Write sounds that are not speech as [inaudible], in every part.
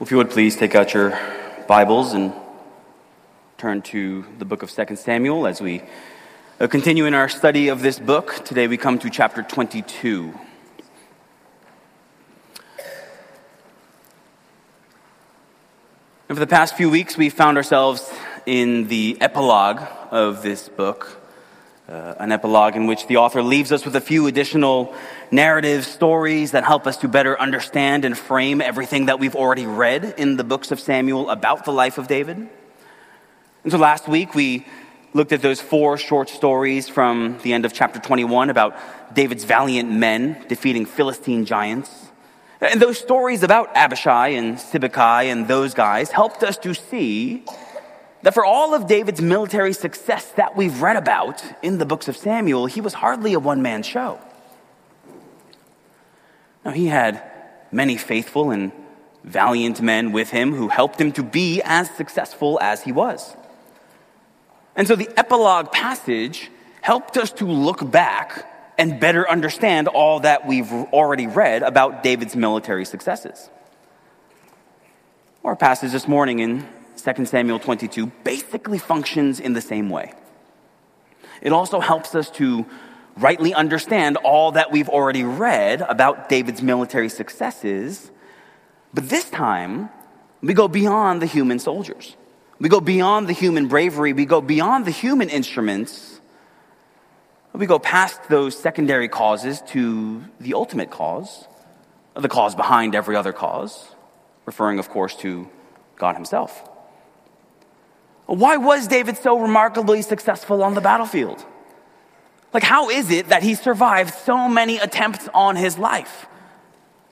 If you would please take out your Bibles and turn to the book of 2 Samuel as we uh, continue in our study of this book. Today we come to chapter 22. Over the past few weeks, we found ourselves in the epilogue of this book, uh, an epilogue in which the author leaves us with a few additional narrative stories that help us to better understand and frame everything that we've already read in the books of Samuel about the life of David. And so last week we looked at those four short stories from the end of chapter 21 about David's valiant men defeating Philistine giants. And those stories about Abishai and Sibbecai and those guys helped us to see that for all of David's military success that we've read about in the books of Samuel, he was hardly a one man show. Now, he had many faithful and valiant men with him who helped him to be as successful as he was. And so the epilogue passage helped us to look back and better understand all that we've already read about David's military successes. Our passage this morning in 2 Samuel 22 basically functions in the same way. It also helps us to rightly understand all that we've already read about David's military successes, but this time we go beyond the human soldiers. We go beyond the human bravery. We go beyond the human instruments. We go past those secondary causes to the ultimate cause, the cause behind every other cause, referring, of course, to God Himself. Why was David so remarkably successful on the battlefield? Like, how is it that he survived so many attempts on his life?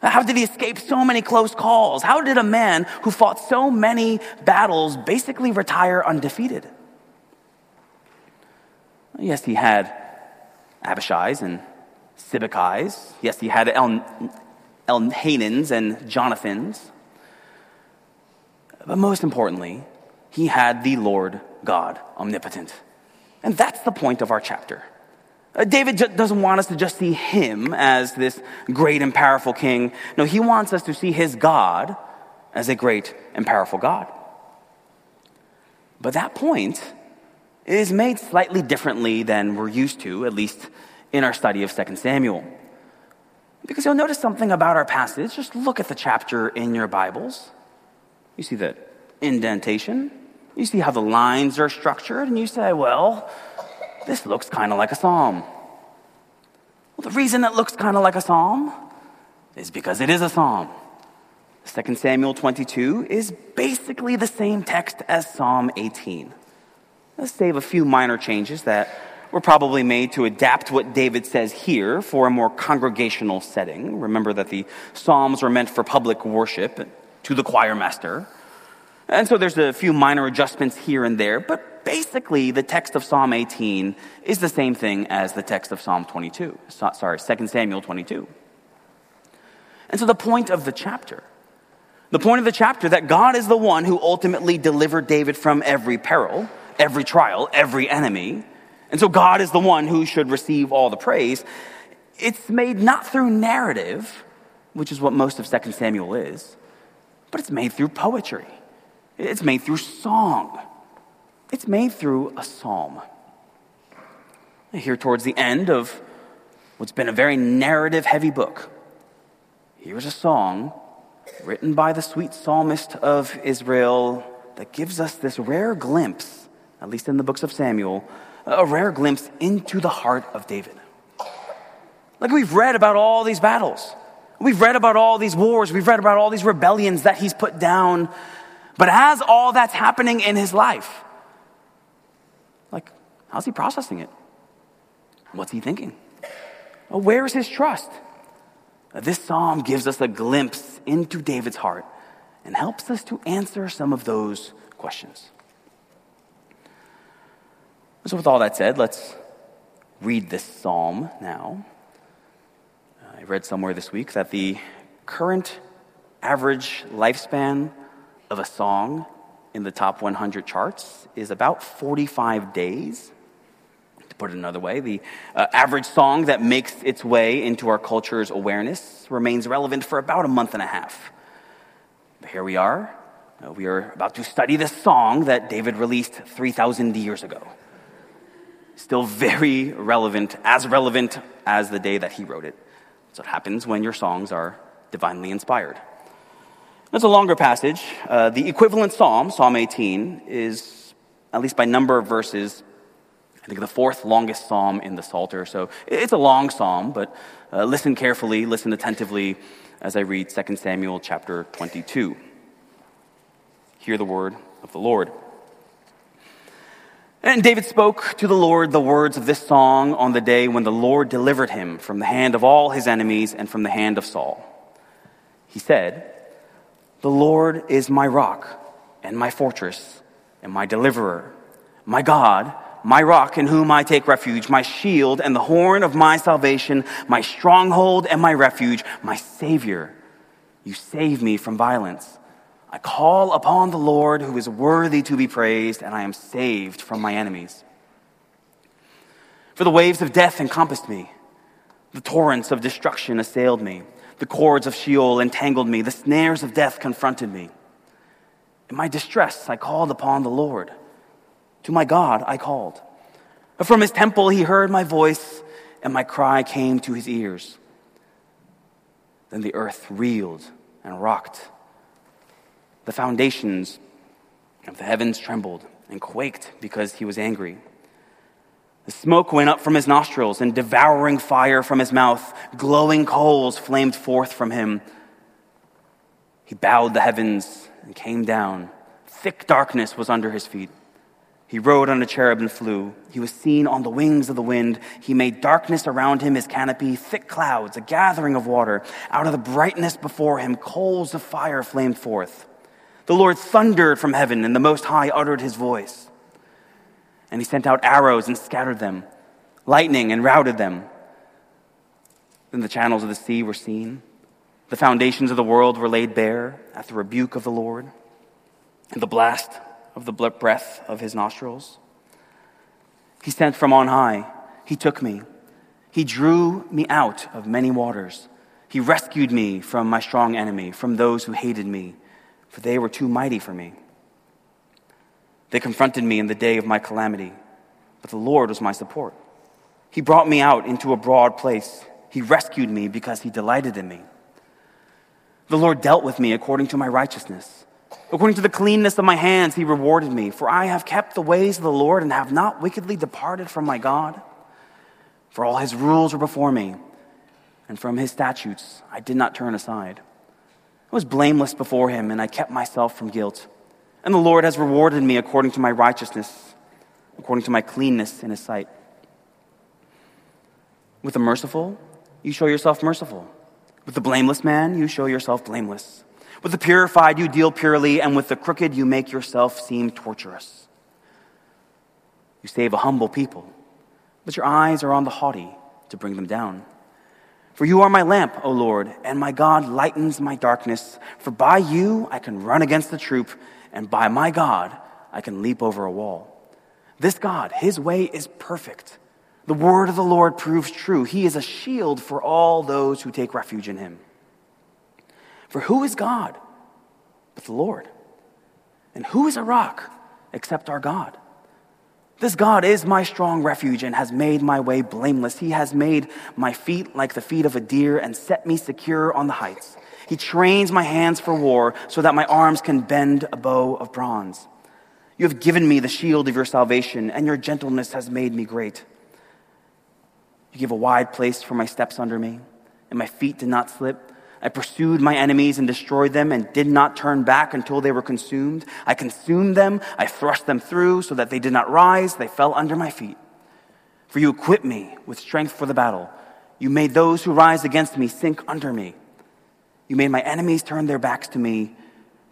How did he escape so many close calls? How did a man who fought so many battles basically retire undefeated? Yes, he had Abishai's and Sibbecai's. Yes, he had El, Elhanan's and Jonathan's. But most importantly, he had the Lord God omnipotent. And that's the point of our chapter. Uh, David doesn't want us to just see him as this great and powerful king. No, he wants us to see his God as a great and powerful God. But that point is made slightly differently than we're used to, at least in our study of 2 Samuel. Because you'll notice something about our passage. Just look at the chapter in your Bibles. You see the indentation, you see how the lines are structured, and you say, well, this looks kind of like a psalm. Well, the reason it looks kind of like a psalm is because it is a psalm. 2 Samuel 22 is basically the same text as Psalm 18. Let's save a few minor changes that were probably made to adapt what David says here for a more congregational setting. Remember that the Psalms were meant for public worship to the choir master. And so there's a few minor adjustments here and there, but basically the text of Psalm 18 is the same thing as the text of Psalm 22. Sorry, 2 Samuel 22. And so the point of the chapter, the point of the chapter that God is the one who ultimately delivered David from every peril, every trial, every enemy. And so God is the one who should receive all the praise. It's made not through narrative, which is what most of 2 Samuel is, but it's made through poetry. It's made through song. It's made through a psalm. Here, towards the end of what's been a very narrative heavy book, here's a song written by the sweet psalmist of Israel that gives us this rare glimpse, at least in the books of Samuel, a rare glimpse into the heart of David. Like we've read about all these battles. We've read about all these wars. We've read about all these rebellions that he's put down but as all that's happening in his life, like, how's he processing it? What's he thinking? Where's his trust? This psalm gives us a glimpse into David's heart and helps us to answer some of those questions. So, with all that said, let's read this psalm now. I read somewhere this week that the current average lifespan of a song in the top 100 charts is about 45 days. To put it another way, the uh, average song that makes its way into our culture's awareness remains relevant for about a month and a half. But here we are. Uh, we are about to study this song that David released 3,000 years ago. Still very relevant, as relevant as the day that he wrote it. That's what happens when your songs are divinely inspired. That's a longer passage. Uh, the equivalent psalm, Psalm 18, is, at least by number of verses, I think the fourth longest psalm in the Psalter. So it's a long psalm, but uh, listen carefully, listen attentively as I read 2 Samuel chapter 22. Hear the word of the Lord. And David spoke to the Lord the words of this song on the day when the Lord delivered him from the hand of all his enemies and from the hand of Saul. He said, The Lord is my rock and my fortress and my deliverer, my God my rock in whom I take refuge, my shield and the horn of my salvation, my stronghold and my refuge, my Savior. You save me from violence. I call upon the Lord who is worthy to be praised, and I am saved from my enemies. For the waves of death encompassed me, the torrents of destruction assailed me, the cords of Sheol entangled me, the snares of death confronted me. In my distress, I called upon the Lord. To my God I called. But from his temple he heard my voice, and my cry came to his ears. Then the earth reeled and rocked. The foundations of the heavens trembled and quaked because he was angry. The smoke went up from his nostrils, and devouring fire from his mouth, glowing coals flamed forth from him. He bowed the heavens and came down. Thick darkness was under his feet. He rode on a cherub and flew. He was seen on the wings of the wind. He made darkness around him his canopy, thick clouds, a gathering of water. Out of the brightness before him, coals of fire flamed forth. The Lord thundered from heaven, and the Most High uttered his voice. And he sent out arrows and scattered them, lightning and routed them. Then the channels of the sea were seen. The foundations of the world were laid bare at the rebuke of the Lord. And the blast of the breath of his nostrils. He sent from on high. He took me. He drew me out of many waters. He rescued me from my strong enemy, from those who hated me, for they were too mighty for me. They confronted me in the day of my calamity, but the Lord was my support. He brought me out into a broad place. He rescued me because he delighted in me. The Lord dealt with me according to my righteousness. According to the cleanness of my hands, he rewarded me. For I have kept the ways of the Lord and have not wickedly departed from my God. For all his rules were before me, and from his statutes I did not turn aside. I was blameless before him, and I kept myself from guilt. And the Lord has rewarded me according to my righteousness, according to my cleanness in his sight. With the merciful, you show yourself merciful. With the blameless man, you show yourself blameless. With the purified, you deal purely, and with the crooked, you make yourself seem torturous. You save a humble people, but your eyes are on the haughty to bring them down. For you are my lamp, O Lord, and my God lightens my darkness. For by you I can run against the troop, and by my God I can leap over a wall. This God, his way is perfect. The word of the Lord proves true. He is a shield for all those who take refuge in him. For who is God but the Lord? And who is a rock except our God? This God is my strong refuge and has made my way blameless. He has made my feet like the feet of a deer and set me secure on the heights. He trains my hands for war so that my arms can bend a bow of bronze. You have given me the shield of your salvation, and your gentleness has made me great. You give a wide place for my steps under me, and my feet did not slip. I pursued my enemies and destroyed them and did not turn back until they were consumed. I consumed them. I thrust them through so that they did not rise. They fell under my feet. For you equipped me with strength for the battle. You made those who rise against me sink under me. You made my enemies turn their backs to me,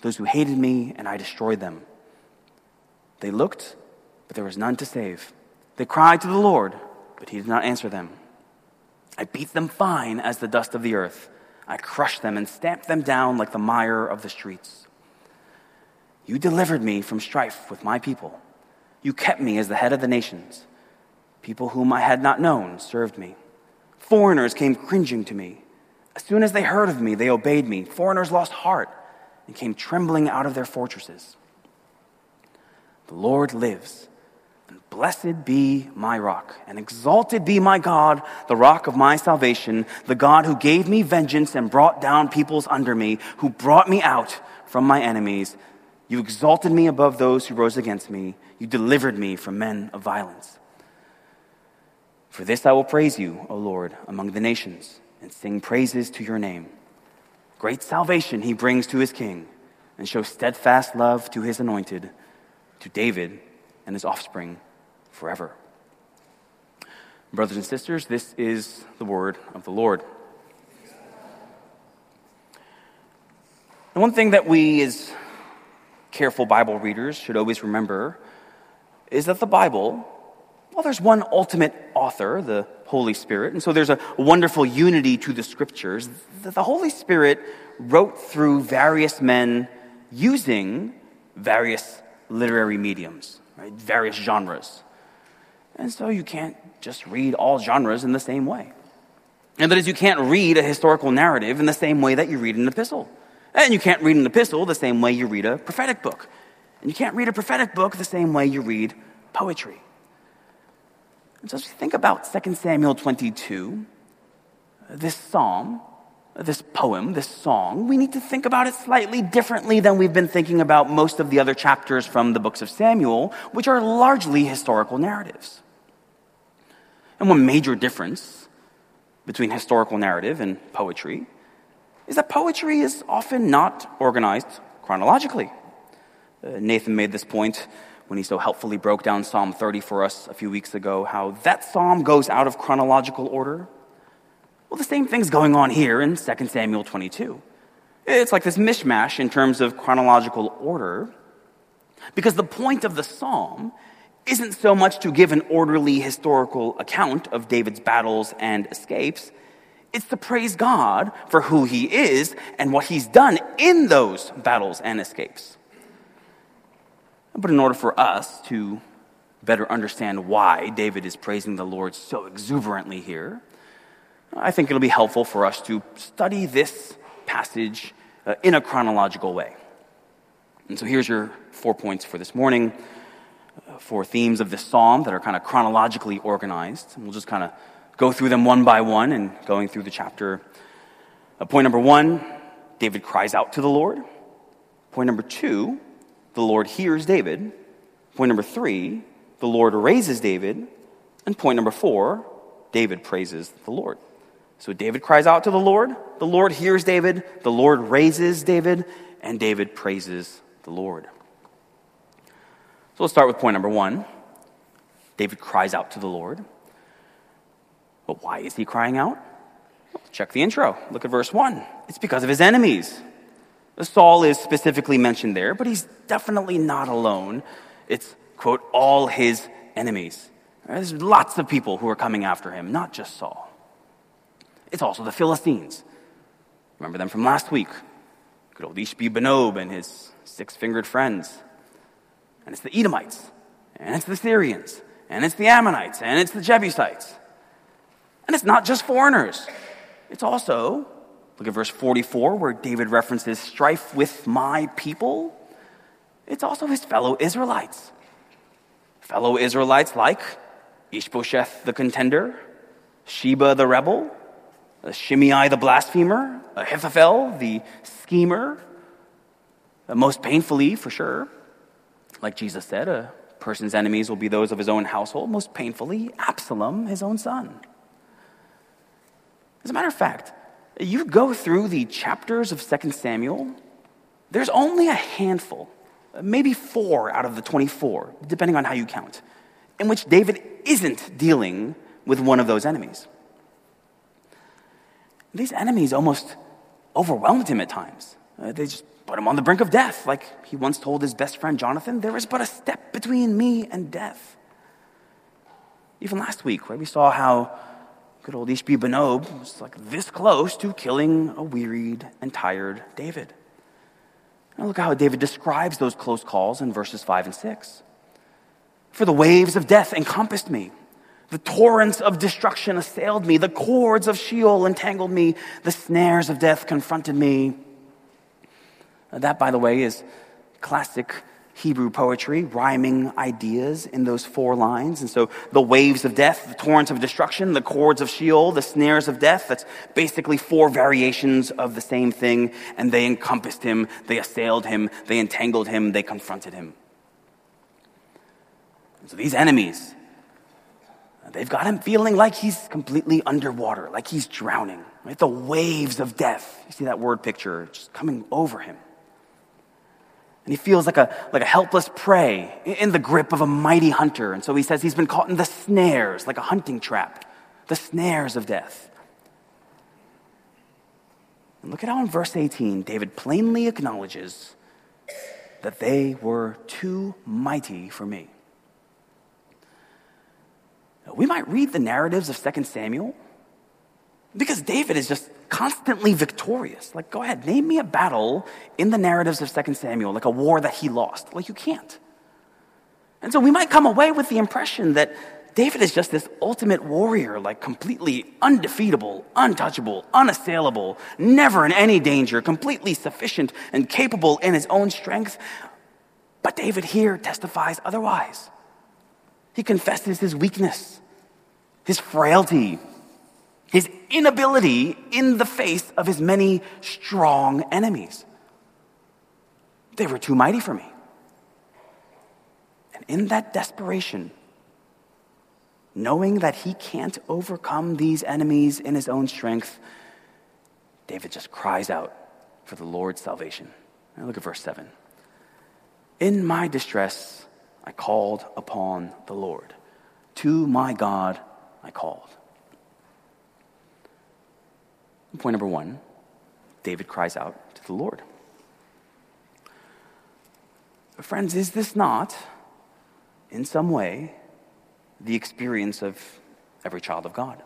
those who hated me, and I destroyed them. They looked, but there was none to save. They cried to the Lord, but he did not answer them. I beat them fine as the dust of the earth. I crushed them and stamped them down like the mire of the streets. You delivered me from strife with my people. You kept me as the head of the nations. People whom I had not known served me. Foreigners came cringing to me. As soon as they heard of me, they obeyed me. Foreigners lost heart and came trembling out of their fortresses. The Lord lives. And blessed be my rock, and exalted be my God, the rock of my salvation, the God who gave me vengeance and brought down peoples under me, who brought me out from my enemies. You exalted me above those who rose against me. You delivered me from men of violence. For this I will praise you, O Lord, among the nations, and sing praises to your name. Great salvation he brings to his king, and shows steadfast love to his anointed, to David and his offspring forever. Brothers and sisters, this is the word of the Lord. And one thing that we, as careful Bible readers, should always remember is that the Bible well, there's one ultimate author, the Holy Spirit, and so there's a wonderful unity to the scriptures. The Holy Spirit wrote through various men using various literary mediums, right? various genres. And so you can't just read all genres in the same way. And that is, you can't read a historical narrative in the same way that you read an epistle. And you can't read an epistle the same way you read a prophetic book. And you can't read a prophetic book the same way you read poetry. And so as we think about 2 Samuel 22, this psalm, this poem, this song, we need to think about it slightly differently than we've been thinking about most of the other chapters from the books of Samuel, which are largely historical narratives. And one major difference between historical narrative and poetry is that poetry is often not organized chronologically. Uh, Nathan made this point when he so helpfully broke down Psalm 30 for us a few weeks ago, how that psalm goes out of chronological order. Well, the same thing's going on here in 2 Samuel 22. It's like this mishmash in terms of chronological order, because the point of the psalm isn't so much to give an orderly historical account of David's battles and escapes. It's to praise God for who he is and what he's done in those battles and escapes. But in order for us to better understand why David is praising the Lord so exuberantly here, I think it'll be helpful for us to study this passage uh, in a chronological way. And so here's your four points for this morning, uh, four themes of this psalm that are kind of chronologically organized. And we'll just kind of go through them one by one and going through the chapter. Uh, point number one David cries out to the Lord. Point number two, the Lord hears David. Point number three, the Lord raises David. And point number four, David praises the Lord. So David cries out to the Lord, the Lord hears David, the Lord raises David, and David praises the Lord. So let's start with point number one. David cries out to the Lord. But why is he crying out? Well, check the intro. Look at verse 1. It's because of his enemies. Saul is specifically mentioned there, but he's definitely not alone. It's, quote, all his enemies. There's lots of people who are coming after him, not just Saul. It's also the Philistines. Remember them from last week. Good old Ishbi Benob and his six fingered friends. And it's the Edomites, and it's the Syrians, and it's the Ammonites, and it's the Jebusites. And it's not just foreigners, it's also Look at verse 44, where David references strife with my people. It's also his fellow Israelites. Fellow Israelites like Ishbosheth the contender, Sheba the rebel, Shimei the blasphemer, Ahithophel the schemer. Most painfully, for sure, like Jesus said, a person's enemies will be those of his own household. Most painfully, Absalom, his own son. As a matter of fact, you go through the chapters of 2 Samuel, there's only a handful, maybe four out of the 24, depending on how you count, in which David isn't dealing with one of those enemies. These enemies almost overwhelmed him at times. Uh, they just put him on the brink of death, like he once told his best friend Jonathan, there is but a step between me and death. Even last week, right, we saw how Good old Ishbi Benob was like this close to killing a wearied and tired David. Now look how David describes those close calls in verses 5 and 6. For the waves of death encompassed me. The torrents of destruction assailed me. The cords of Sheol entangled me. The snares of death confronted me. That, by the way, is classic Hebrew poetry, rhyming ideas in those four lines. And so the waves of death, the torrents of destruction, the cords of Sheol, the snares of death, that's basically four variations of the same thing. And they encompassed him, they assailed him, they entangled him, they confronted him. And so these enemies, they've got him feeling like he's completely underwater, like he's drowning, right? The waves of death. You see that word picture just coming over him. And he feels like a, like a helpless prey in the grip of a mighty hunter. And so he says he's been caught in the snares, like a hunting trap, the snares of death. And look at how in verse 18, David plainly acknowledges that they were too mighty for me. We might read the narratives of 2 Samuel because David is just constantly victorious. Like, go ahead, name me a battle in the narratives of 2 Samuel, like a war that he lost. Like, you can't. And so we might come away with the impression that David is just this ultimate warrior, like completely undefeatable, untouchable, unassailable, never in any danger, completely sufficient and capable in his own strength. But David here testifies otherwise. He confesses his weakness, his frailty, his inability in the face of his many strong enemies. They were too mighty for me. And in that desperation, knowing that he can't overcome these enemies in his own strength, David just cries out for the Lord's salvation. Now look at verse 7. In my distress, I called upon the Lord. To my God, I called. Point number one David cries out to the Lord. Friends, is this not, in some way, the experience of every child of God?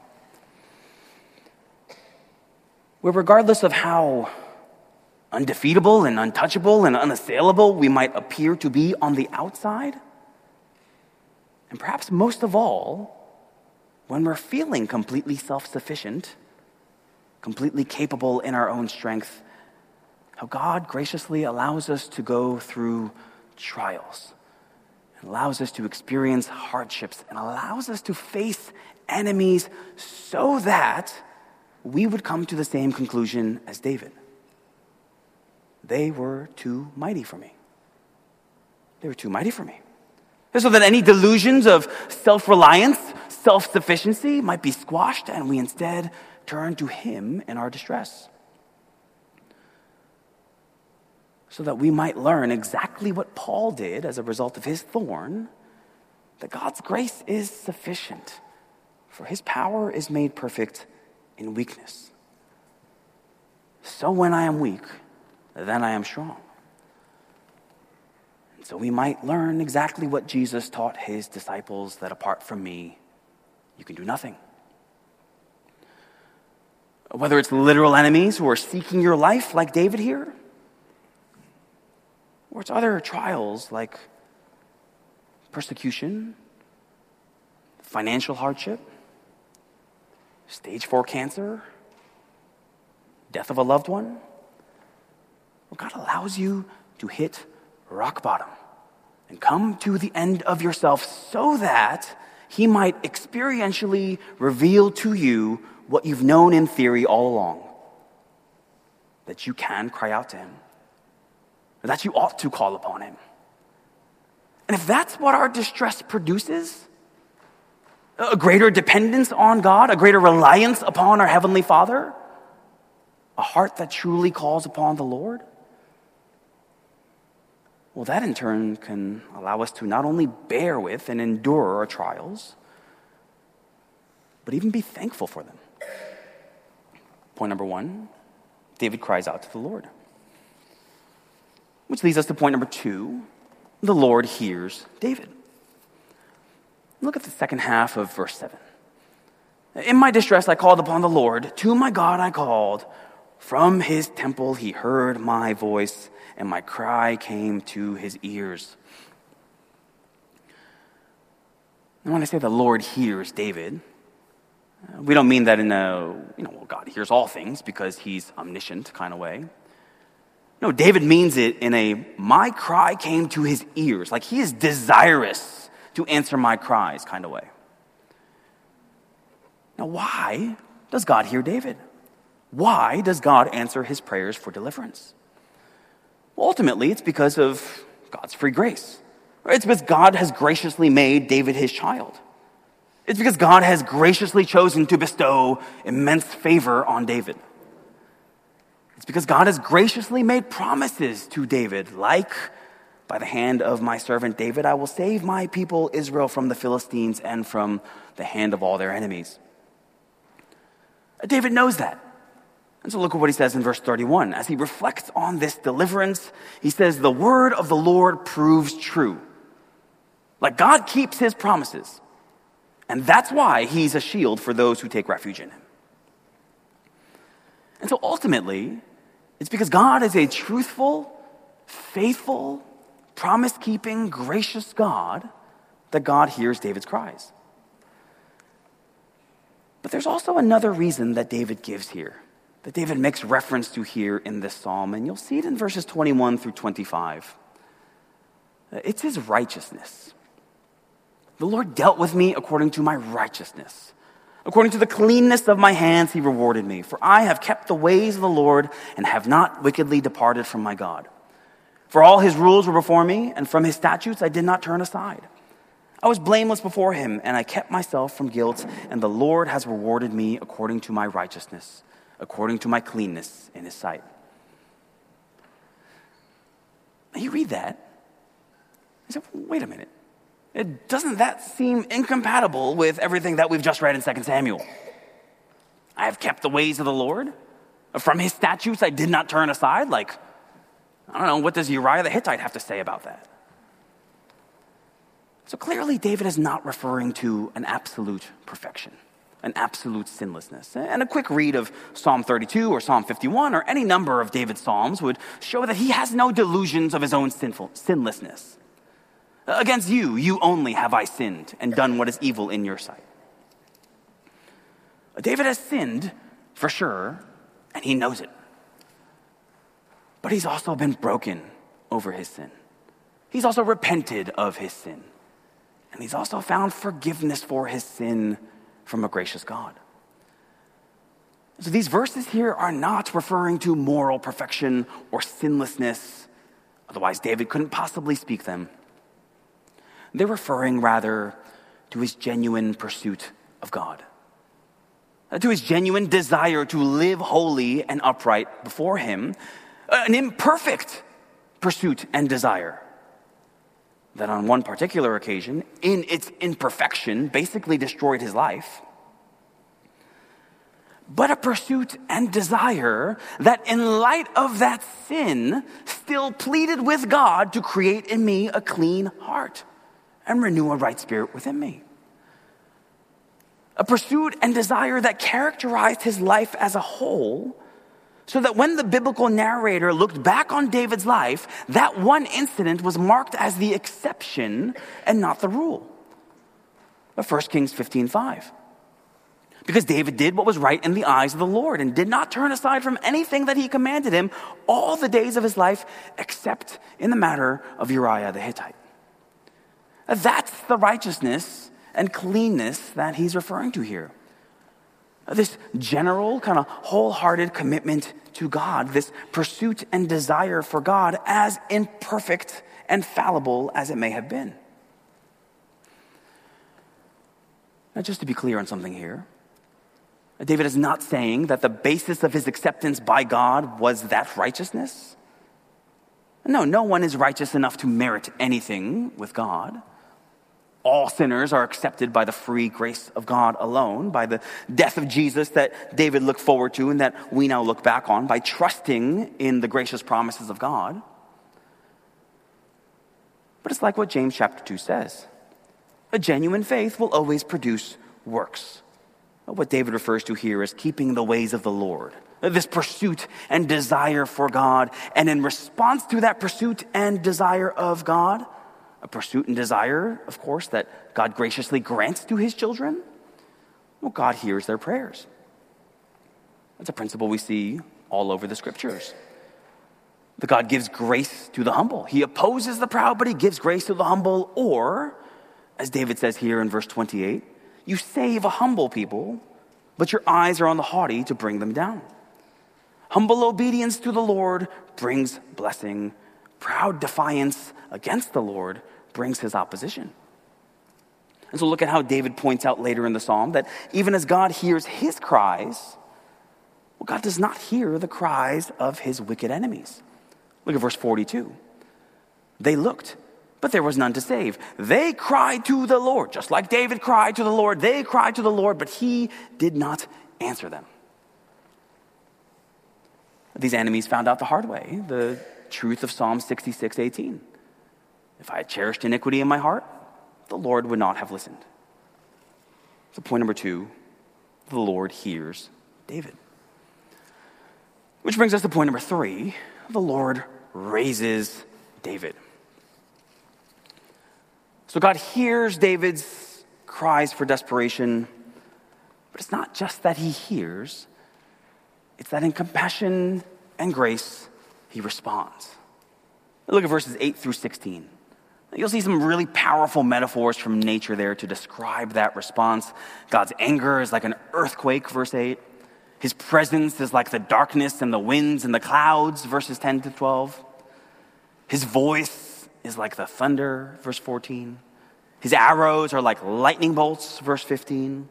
Where, regardless of how undefeatable and untouchable and unassailable we might appear to be on the outside, and perhaps most of all, when we're feeling completely self sufficient completely capable in our own strength, how God graciously allows us to go through trials, and allows us to experience hardships, and allows us to face enemies so that we would come to the same conclusion as David. They were too mighty for me. They were too mighty for me. So that any delusions of self reliance, self sufficiency might be squashed, and we instead turn to Him in our distress. So that we might learn exactly what Paul did as a result of his thorn that God's grace is sufficient, for His power is made perfect in weakness. So when I am weak, then I am strong. So we might learn exactly what Jesus taught his disciples that apart from me, you can do nothing whether it's literal enemies who are seeking your life, like David here, or it's other trials like persecution, financial hardship, stage four cancer, death of a loved one. God allows you to hit rock bottom and come to the end of yourself so that He might experientially reveal to you what you've known in theory all along that you can cry out to Him, that you ought to call upon Him. And if that's what our distress produces, a greater dependence on God, a greater reliance upon our Heavenly Father, a heart that truly calls upon the Lord, well, that in turn can allow us to not only bear with and endure our trials, but even be thankful for them. Point number one David cries out to the Lord. Which leads us to point number two the Lord hears David. Look at the second half of verse 7. In my distress, I called upon the Lord. To my God, I called. From his temple, he heard my voice, and my cry came to his ears. And when I say the Lord hears David, we don't mean that in a, you know, well, God hears all things because he's omniscient kind of way. No, David means it in a my cry came to his ears, like he is desirous to answer my cries kind of way. Now, why does God hear David? Why does God answer his prayers for deliverance? Well, ultimately, it's because of God's free grace. It's because God has graciously made David his child. It's because God has graciously chosen to bestow immense favor on David. It's because God has graciously made promises to David, like, by the hand of my servant David, I will save my people Israel from the Philistines and from the hand of all their enemies. David knows that. And so look at what he says in verse 31. As he reflects on this deliverance, he says, The word of the Lord proves true. Like God keeps his promises. And that's why he's a shield for those who take refuge in him. And so ultimately, it's because God is a truthful, faithful, promise keeping, gracious God that God hears David's cries. But there's also another reason that David gives here, that David makes reference to here in this psalm, and you'll see it in verses 21 through 25. It's his righteousness. The Lord dealt with me according to my righteousness. According to the cleanness of my hands, he rewarded me. For I have kept the ways of the Lord and have not wickedly departed from my God. For all his rules were before me, and from his statutes I did not turn aside. I was blameless before him, and I kept myself from guilt, and the Lord has rewarded me according to my righteousness, according to my cleanness in his sight. You read that, you say, wait a minute. It, doesn't that seem incompatible with everything that we've just read in 2 Samuel? I have kept the ways of the Lord. From his statutes I did not turn aside. Like, I don't know, what does Uriah the Hittite have to say about that? So clearly, David is not referring to an absolute perfection, an absolute sinlessness. And a quick read of Psalm 32 or Psalm 51 or any number of David's Psalms would show that he has no delusions of his own sinful, sinlessness. Against you, you only have I sinned and done what is evil in your sight. David has sinned for sure, and he knows it. But he's also been broken over his sin. He's also repented of his sin. And he's also found forgiveness for his sin from a gracious God. So these verses here are not referring to moral perfection or sinlessness. Otherwise, David couldn't possibly speak them. They're referring rather to his genuine pursuit of God, uh, to his genuine desire to live holy and upright before him, uh, an imperfect pursuit and desire that on one particular occasion, in its imperfection, basically destroyed his life. But a pursuit and desire that, in light of that sin, still pleaded with God to create in me a clean heart and renew a right spirit within me. A pursuit and desire that characterized his life as a whole, so that when the biblical narrator looked back on David's life, that one incident was marked as the exception and not the rule. 1 Kings 15 5. Because David did what was right in the eyes of the Lord and did not turn aside from anything that he commanded him all the days of his life, except in the matter of Uriah the Hittite. That's the righteousness and cleanness that he's referring to here. This general, kind of wholehearted commitment to God, this pursuit and desire for God, as imperfect and fallible as it may have been. Now, just to be clear on something here, David is not saying that the basis of his acceptance by God was that righteousness. No, no one is righteous enough to merit anything with God all sinners are accepted by the free grace of God alone, by the death of Jesus that David looked forward to and that we now look back on, by trusting in the gracious promises of God. But it's like what James chapter 2 says a genuine faith will always produce works. What David refers to here is keeping the ways of the Lord, this pursuit and desire for God. And in response to that pursuit and desire of God, a pursuit and desire, of course, that God graciously grants to his children, well, God hears their prayers. That's a principle we see all over the scriptures. that God gives grace to the humble. He opposes the proud, but he gives grace to the humble. Or, as David says here in verse 28, you save a humble people, but your eyes are on the haughty to bring them down. Humble obedience to the Lord brings blessing. Proud defiance against the Lord brings his opposition. And so look at how David points out later in the psalm that even as God hears his cries, well, God does not hear the cries of his wicked enemies. Look at verse 42. They looked, but there was none to save. They cried to the Lord, just like David cried to the Lord. They cried to the Lord, but he did not answer them. These enemies found out the hard way the truth of Psalm 66 18. If I had cherished iniquity in my heart, the Lord would not have listened. So, point number two the Lord hears David. Which brings us to point number three the Lord raises David. So God hears David's cries for desperation, but it's not just that he hears, it's that in compassion and grace, he responds. Look at verses 8 through 16. You'll see some really powerful metaphors from nature there to describe that response. God's anger is like an earthquake, verse 8. His presence is like the darkness and the winds and the clouds, verses 10 to 12. His voice is like the thunder, verse 14. His arrows are like lightning bolts, verse 15.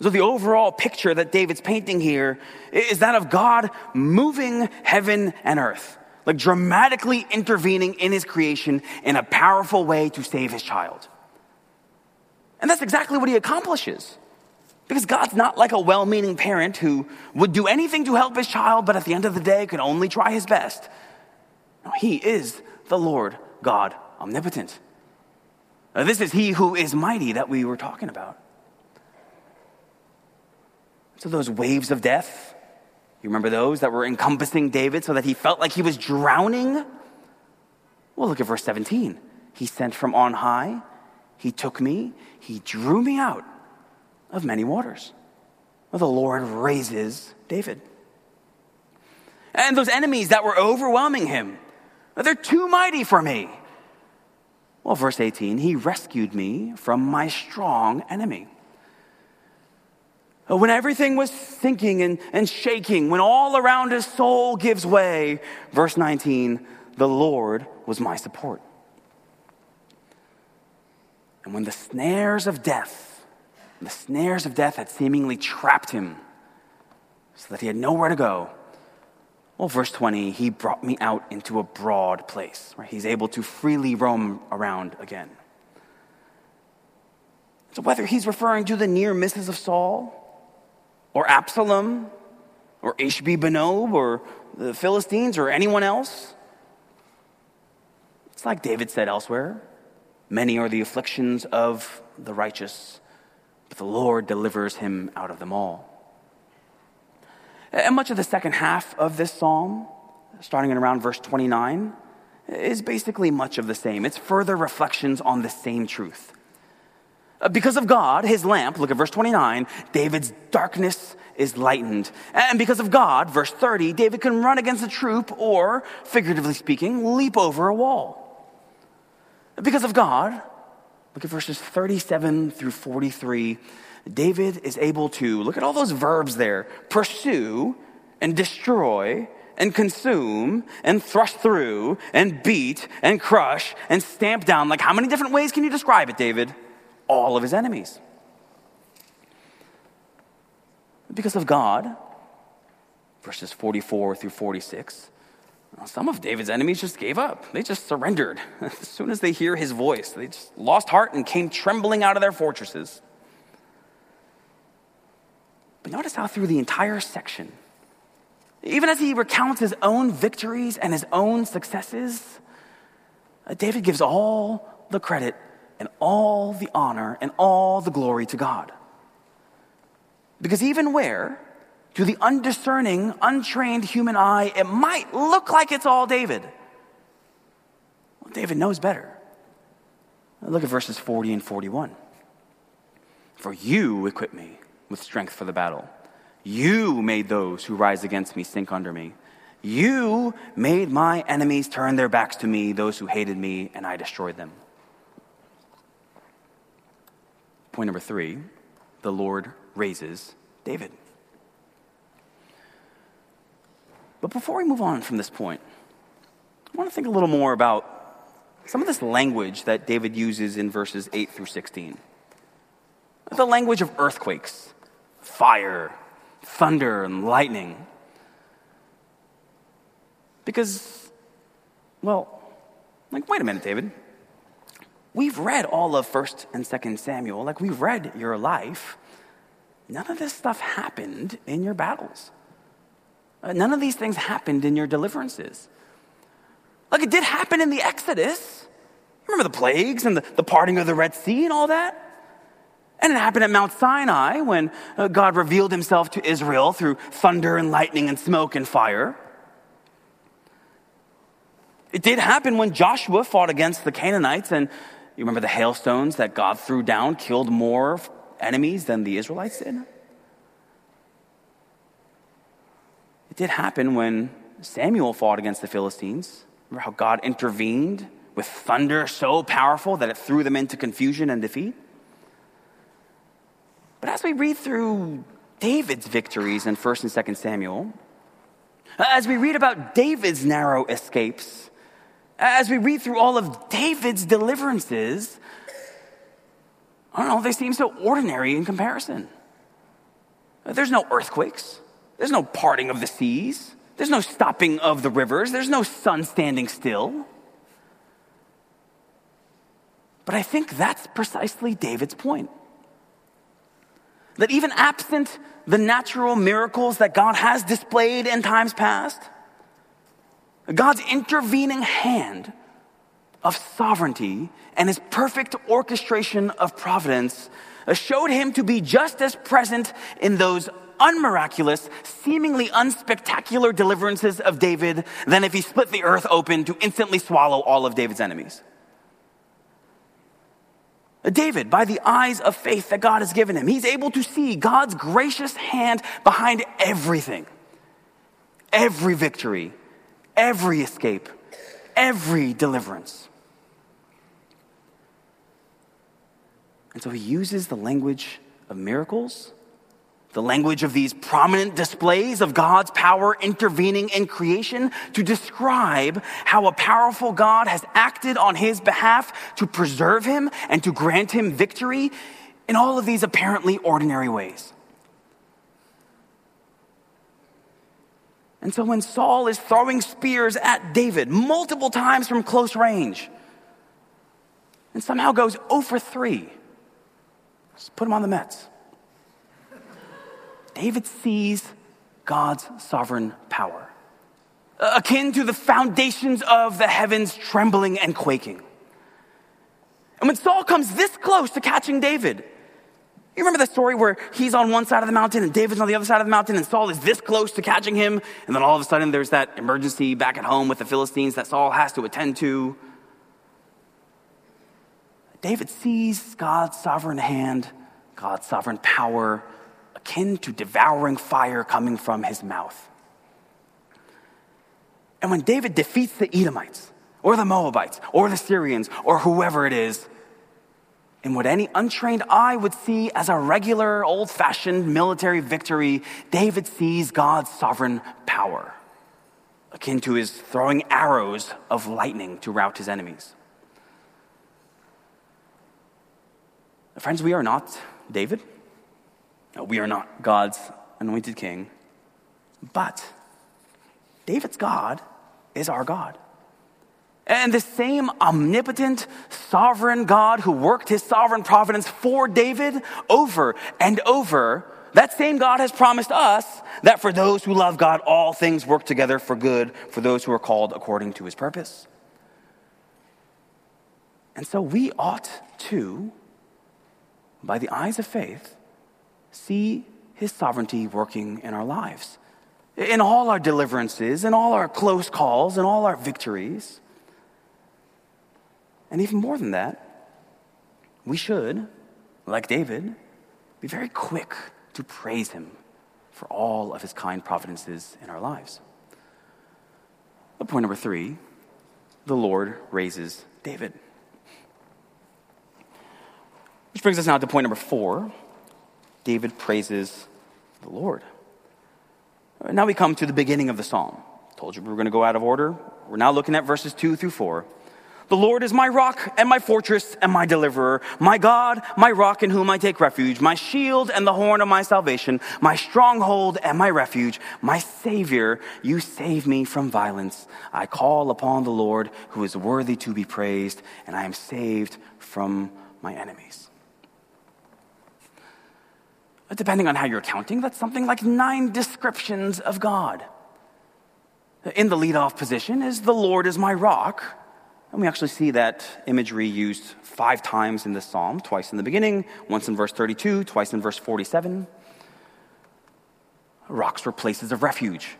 So, the overall picture that David's painting here is that of God moving heaven and earth, like dramatically intervening in his creation in a powerful way to save his child. And that's exactly what he accomplishes. Because God's not like a well meaning parent who would do anything to help his child, but at the end of the day could only try his best. No, he is the Lord God omnipotent. Now, this is he who is mighty that we were talking about. So, those waves of death, you remember those that were encompassing David so that he felt like he was drowning? Well, look at verse 17. He sent from on high, he took me, he drew me out of many waters. Well, the Lord raises David. And those enemies that were overwhelming him, they're too mighty for me. Well, verse 18, he rescued me from my strong enemy. Uh, when everything was sinking and, and shaking, when all around his soul gives way, verse 19, the Lord was my support. And when the snares of death the snares of death had seemingly trapped him so that he had nowhere to go. Well, verse 20, he brought me out into a broad place, right? He's able to freely roam around again. So, whether he's referring to the near misses of Saul, or Absalom, or Ishbi Benob, or the Philistines, or anyone else, it's like David said elsewhere many are the afflictions of the righteous, but the Lord delivers him out of them all. And much of the second half of this psalm, starting in around verse 29, is basically much of the same. It's further reflections on the same truth. Uh, because of God, his lamp, look at verse 29, David's darkness is lightened. And because of God, verse 30, David can run against a troop or, figuratively speaking, leap over a wall. Because of God, Look at verses 37 through 43. David is able to, look at all those verbs there pursue and destroy and consume and thrust through and beat and crush and stamp down. Like, how many different ways can you describe it, David? All of his enemies. Because of God, verses 44 through 46, some of David's enemies just gave up. They just surrendered. [laughs] As soon as they hear his voice, they just lost heart and came trembling out of their fortresses. But notice how through the entire section, even as he recounts his own victories and his own successes, uh, David gives all the credit and all the honor and all the glory to God. Because even where to the undiscerning, untrained human eye, it might look like it's all David. Well, David knows better. Look at verses 40 and 41. For you equip me with strength for the battle. You made those who rise against me sink under me. You made my enemies turn their backs to me, those who hated me, and I destroyed them. Point number three the Lord raises David. But before we move on from this point, I want to think a little more about some of this language that David uses in verses 8 through 16. The language of earthquakes, fire, thunder, and lightning. Because, well, like, wait a minute, David. We've read all of 1st and 2nd Samuel. Like, we've read your life. None of this stuff happened in your battles. Uh, none of these things happened in your deliverances. Like, it did happen in the Exodus. Remember the plagues and the, the parting of the Red Sea and all that? And it happened at Mount Sinai when uh, God revealed himself to Israel through thunder and lightning and smoke and fire. It did happen when Joshua fought against the Canaanites, and you remember the hailstones that God threw down killed more enemies than the Israelites did? It did happen when Samuel fought against the Philistines. Remember how God intervened with thunder so powerful that it threw them into confusion and defeat? But as we read through David's victories in 1st and 2nd Samuel, as we read about David's narrow escapes, as we read through all of David's deliverances, I don't know, they seem so ordinary in comparison. There's no earthquakes, there's no parting of the seas, there's no stopping of the rivers, there's no sun standing still. But I think that's precisely David's point. That even absent the natural miracles that God has displayed in times past, God's intervening hand of sovereignty and his perfect orchestration of providence showed him to be just as present in those unmiraculous, seemingly unspectacular deliverances of David than if he split the earth open to instantly swallow all of David's enemies. David, by the eyes of faith that God has given him, he's able to see God's gracious hand behind everything, every victory, every escape, every deliverance. And so he uses the language of miracles, the language of these prominent displays of God's power intervening in creation to describe how a powerful God has acted on his behalf to preserve him and to grant him victory in all of these apparently ordinary ways. And so when Saul is throwing spears at David multiple times from close range, and somehow goes 0 for 3, just put him on the Mets. David sees God's sovereign power, akin to the foundations of the heavens trembling and quaking. And when Saul comes this close to catching David, you remember the story where he's on one side of the mountain and David's on the other side of the mountain and Saul is this close to catching him. And then all of a sudden there's that emergency back at home with the Philistines that Saul has to attend to. David sees God's sovereign hand, God's sovereign power, akin to devouring fire coming from his mouth. And when David defeats the Edomites, or the Moabites, or the Syrians, or whoever it is, in what any untrained eye would see as a regular, old fashioned military victory, David sees God's sovereign power, akin to his throwing arrows of lightning to rout his enemies. Friends, we are not David. We are not God's anointed king. But David's God is our God. And the same omnipotent, sovereign God who worked his sovereign providence for David over and over, that same God has promised us that for those who love God, all things work together for good for those who are called according to his purpose. And so we ought to, by the eyes of faith, see his sovereignty working in our lives, in all our deliverances, in all our close calls, in all our victories. And even more than that, we should, like David, be very quick to praise him for all of his kind providences in our lives. But point number three the Lord raises David. Which brings us now to point number four David praises the Lord. Now we come to the beginning of the psalm. Told you we were going to go out of order. We're now looking at verses two through four. The Lord is my rock and my fortress and my deliverer, my God, my rock in whom I take refuge, my shield and the horn of my salvation, my stronghold and my refuge, my Savior. You save me from violence. I call upon the Lord who is worthy to be praised, and I am saved from my enemies. Depending on how you're counting, that's something like nine descriptions of God. In the leadoff position is the Lord is my rock. And we actually see that imagery used five times in this psalm twice in the beginning, once in verse 32, twice in verse 47. Rocks were places of refuge,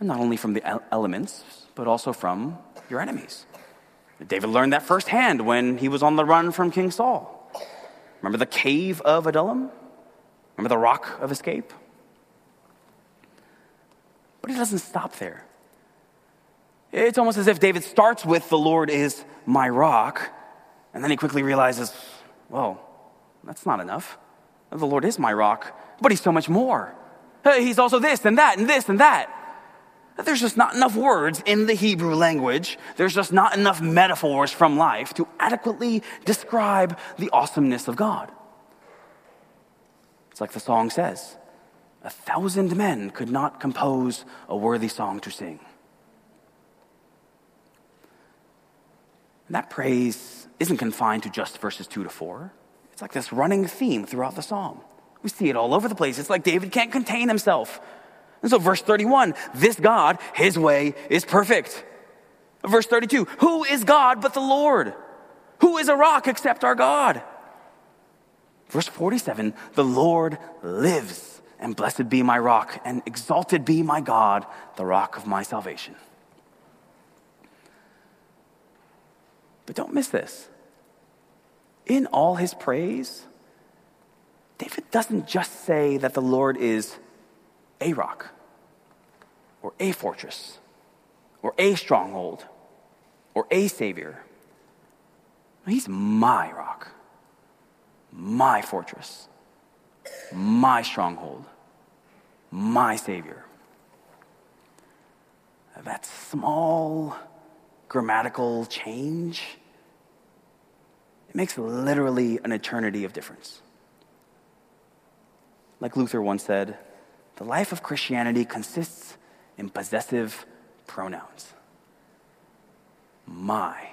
and not only from the elements, but also from your enemies. David learned that firsthand when he was on the run from King Saul. Remember the cave of Adullam? Remember the rock of escape? But he doesn't stop there. It's almost as if David starts with, The Lord is my rock, and then he quickly realizes, Whoa, that's not enough. The Lord is my rock, but he's so much more. He's also this and that and this and that. There's just not enough words in the Hebrew language. There's just not enough metaphors from life to adequately describe the awesomeness of God. It's like the song says a thousand men could not compose a worthy song to sing. And that praise isn't confined to just verses 2 to 4. It's like this running theme throughout the psalm. We see it all over the place. It's like David can't contain himself. And so, verse 31 this God, his way is perfect. Verse 32 who is God but the Lord? Who is a rock except our God? Verse 47 the Lord lives, and blessed be my rock, and exalted be my God, the rock of my salvation. But don't miss this. In all his praise, David doesn't just say that the Lord is a rock, or a fortress, or a stronghold, or a savior. He's my rock, my fortress, my stronghold, my savior. That small grammatical change it makes literally an eternity of difference. Like Luther once said, the life of Christianity consists in possessive pronouns. My.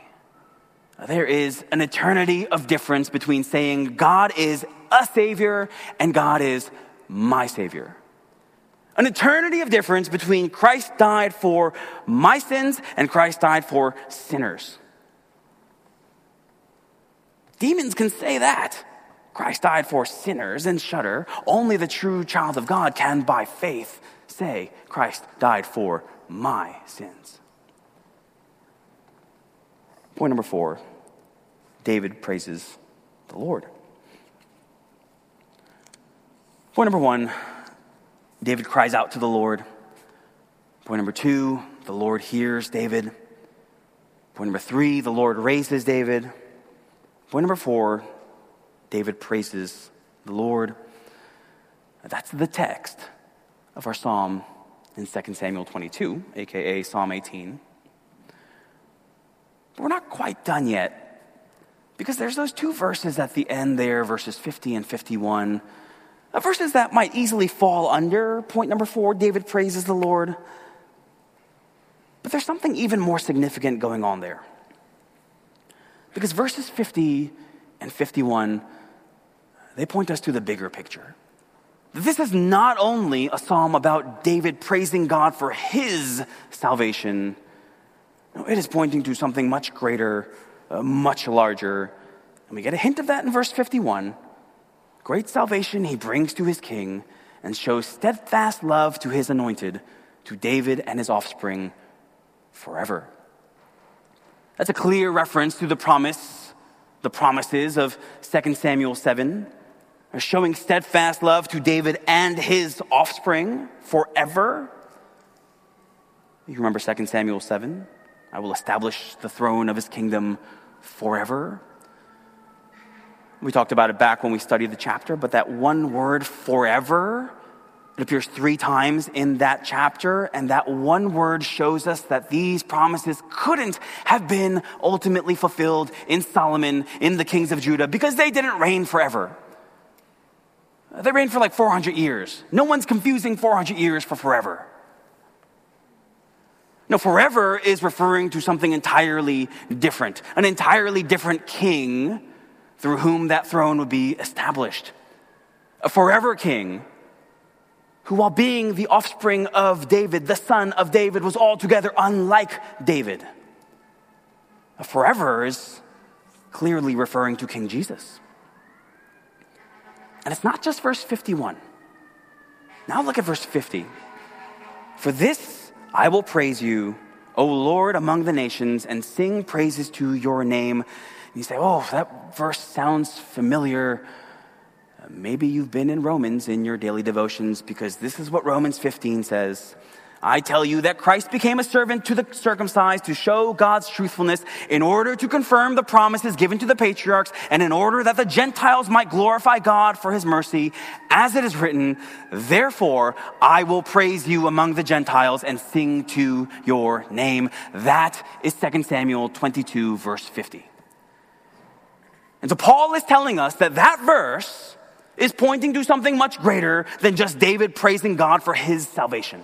There is an eternity of difference between saying God is a Savior and God is my Savior. An eternity of difference between Christ died for my sins and Christ died for sinners. Demons can say that. Christ died for sinners and shudder. Only the true child of God can, by faith, say, Christ died for my sins. Point number four David praises the Lord. Point number one David cries out to the Lord. Point number two the Lord hears David. Point number three the Lord raises David. Point number four David praises the Lord. That's the text of our psalm in 2 Samuel 22, aka Psalm 18. But we're not quite done yet because there's those two verses at the end there, verses 50 and 51. Uh, verses that might easily fall under point number four David praises the Lord. But there's something even more significant going on there. Because verses 50 and 51, they point us to the bigger picture. This is not only a psalm about David praising God for his salvation, no, it is pointing to something much greater, uh, much larger. And we get a hint of that in verse 51. Great salvation he brings to his king and shows steadfast love to his anointed, to David and his offspring forever. That's a clear reference to the promise, the promises of 2 Samuel 7, showing steadfast love to David and his offspring forever. You remember 2 Samuel 7? I will establish the throne of his kingdom forever. We talked about it back when we studied the chapter, but that one word, forever, it appears three times in that chapter, and that one word shows us that these promises couldn't have been ultimately fulfilled in Solomon, in the kings of Judah, because they didn't reign forever. They reigned for like 400 years. No one's confusing 400 years for forever. No, forever is referring to something entirely different, an entirely different king through whom that throne would be established. A forever king who, while being the offspring of David, the son of David, was altogether unlike David. A forever is clearly referring to King Jesus. And it's not just verse 51. Now look at verse 50. For this I will praise you, O Lord, among the nations, and sing praises to your name And you say, oh, that verse sounds familiar. Maybe you've been in Romans in your daily devotions because this is what Romans 15 says. I tell you that Christ became a servant to the circumcised to show God's truthfulness in order to confirm the promises given to the patriarchs and in order that the Gentiles might glorify God for his mercy. As it is written, therefore I will praise you among the Gentiles and sing to your name. That is 2 Samuel 22 verse 50. And so Paul is telling us that that verse is pointing to something much greater than just David praising God for his salvation.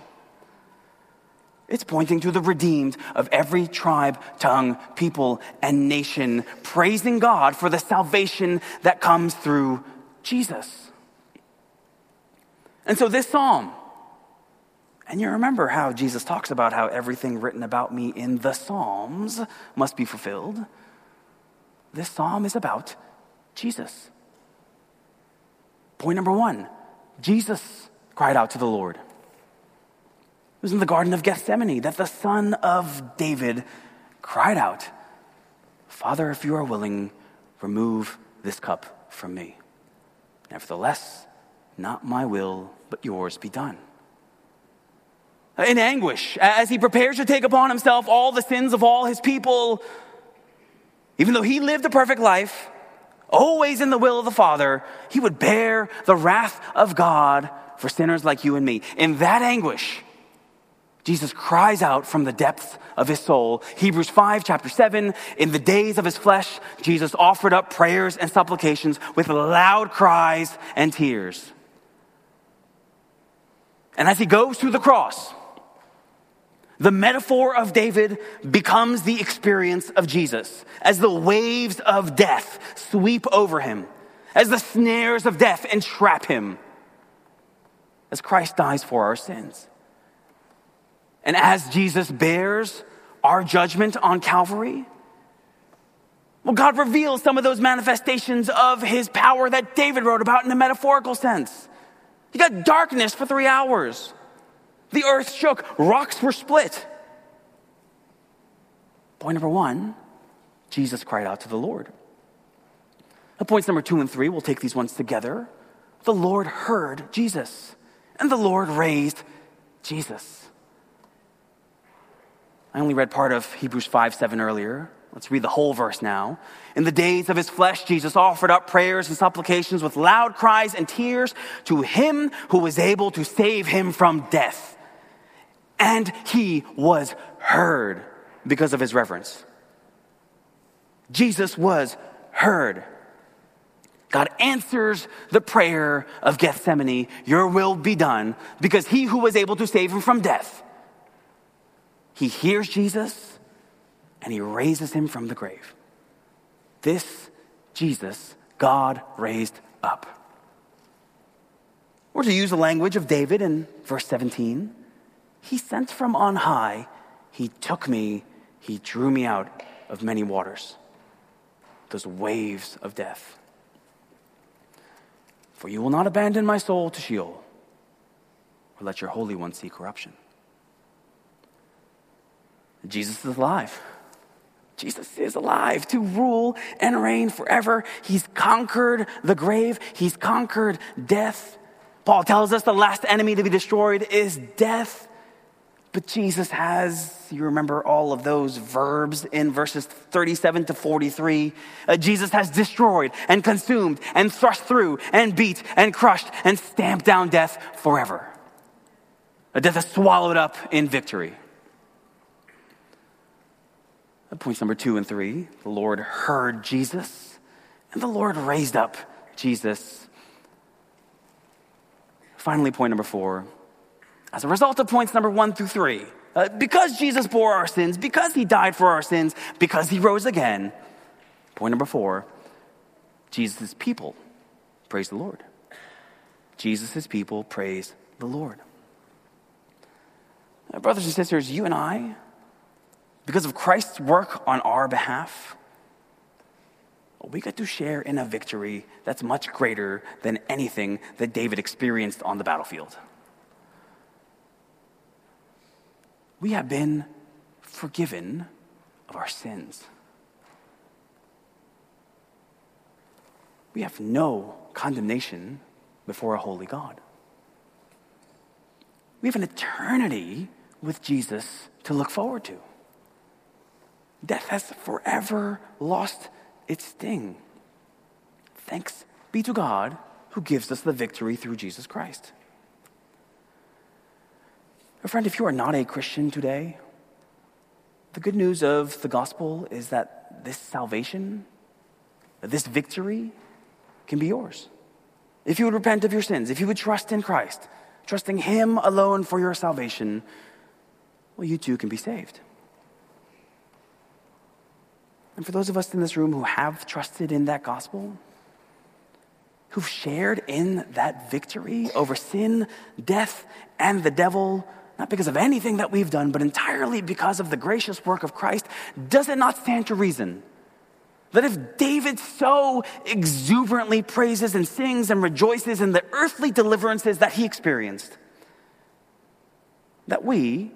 It's pointing to the redeemed of every tribe, tongue, people, and nation, praising God for the salvation that comes through Jesus. And so this psalm, and you remember how Jesus talks about how everything written about me in the Psalms must be fulfilled. This psalm is about Jesus. Point number one Jesus cried out to the Lord. It was in the Garden of Gethsemane that the son of David cried out, Father, if you are willing, remove this cup from me. Nevertheless, not my will, but yours be done. In anguish, as he prepares to take upon himself all the sins of all his people, even though he lived a perfect life, always in the will of the Father, he would bear the wrath of God for sinners like you and me. In that anguish, Jesus cries out from the depths of his soul. Hebrews 5, chapter 7, in the days of his flesh, Jesus offered up prayers and supplications with loud cries and tears. And as he goes through the cross, the metaphor of David becomes the experience of Jesus as the waves of death sweep over him, as the snares of death entrap him, as Christ dies for our sins. And as Jesus bears our judgment on Calvary, well, God reveals some of those manifestations of his power that David wrote about in a metaphorical sense. He got darkness for three hours. The earth shook, rocks were split. Point number one Jesus cried out to the Lord. Now, points number two and three, we'll take these ones together. The Lord heard Jesus, and the Lord raised Jesus. I only read part of Hebrews 5 7 earlier. Let's read the whole verse now. In the days of his flesh, Jesus offered up prayers and supplications with loud cries and tears to him who was able to save him from death and he was heard because of his reverence. Jesus was heard. God answers the prayer of Gethsemane, Your will be done, because he who was able to save him from death, he hears Jesus and he raises him from the grave. This Jesus, God raised up. Or to use the language of David in verse 17, he sent from on high. He took me. He drew me out of many waters, those waves of death. For you will not abandon my soul to Sheol, or let your Holy One see corruption. Jesus is alive. Jesus is alive to rule and reign forever. He's conquered the grave, He's conquered death. Paul tells us the last enemy to be destroyed is death. But Jesus has, you remember all of those verbs in verses 37 to 43. Uh, Jesus has destroyed and consumed and thrust through and beat and crushed and stamped down death forever. A death is swallowed up in victory. Uh, points number two and three the Lord heard Jesus, and the Lord raised up Jesus. Finally, point number four as a result of points number one through three, uh, because Jesus bore our sins, because he died for our sins, because he rose again. Point number four Jesus' people praise the Lord. Jesus' people praise the Lord. Now, brothers and sisters, you and I, because of Christ's work on our behalf, we get to share in a victory that's much greater than anything that David experienced on the battlefield. We have been forgiven of our sins. We have no condemnation before a holy God. We have an eternity with Jesus to look forward to. Death has forever lost its sting. Thanks be to God who gives us the victory through Jesus Christ. Friend, if you are not a Christian today, the good news of the gospel is that this salvation, this victory, can be yours. If you would repent of your sins, if you would trust in Christ, trusting Him alone for your salvation, well, you too can be saved. And for those of us in this room who have trusted in that gospel, who've shared in that victory over sin, death, and the devil, not because of anything that we've done, but entirely because of the gracious work of Christ, does it not stand to reason that if David so exuberantly praises and sings and rejoices in the earthly deliverances that he experienced, that we,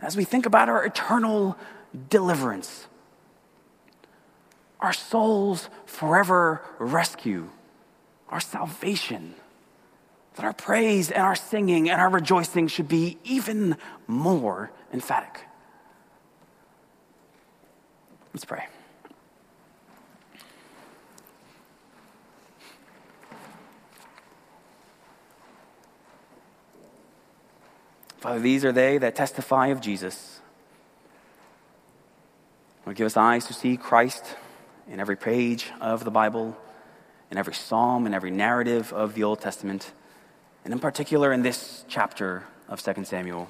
as we think about our eternal deliverance, our soul's forever rescue, our salvation, that our praise and our singing and our rejoicing should be even more emphatic. Let's pray. Father, these are they that testify of Jesus. Lord, give us eyes to see Christ in every page of the Bible, in every psalm, in every narrative of the Old Testament and in particular in this chapter of 2 Samuel.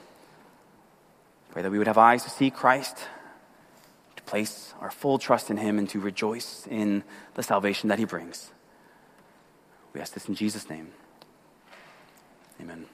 Pray that we would have eyes to see Christ, to place our full trust in Him, and to rejoice in the salvation that He brings. We ask this in Jesus' name. Amen.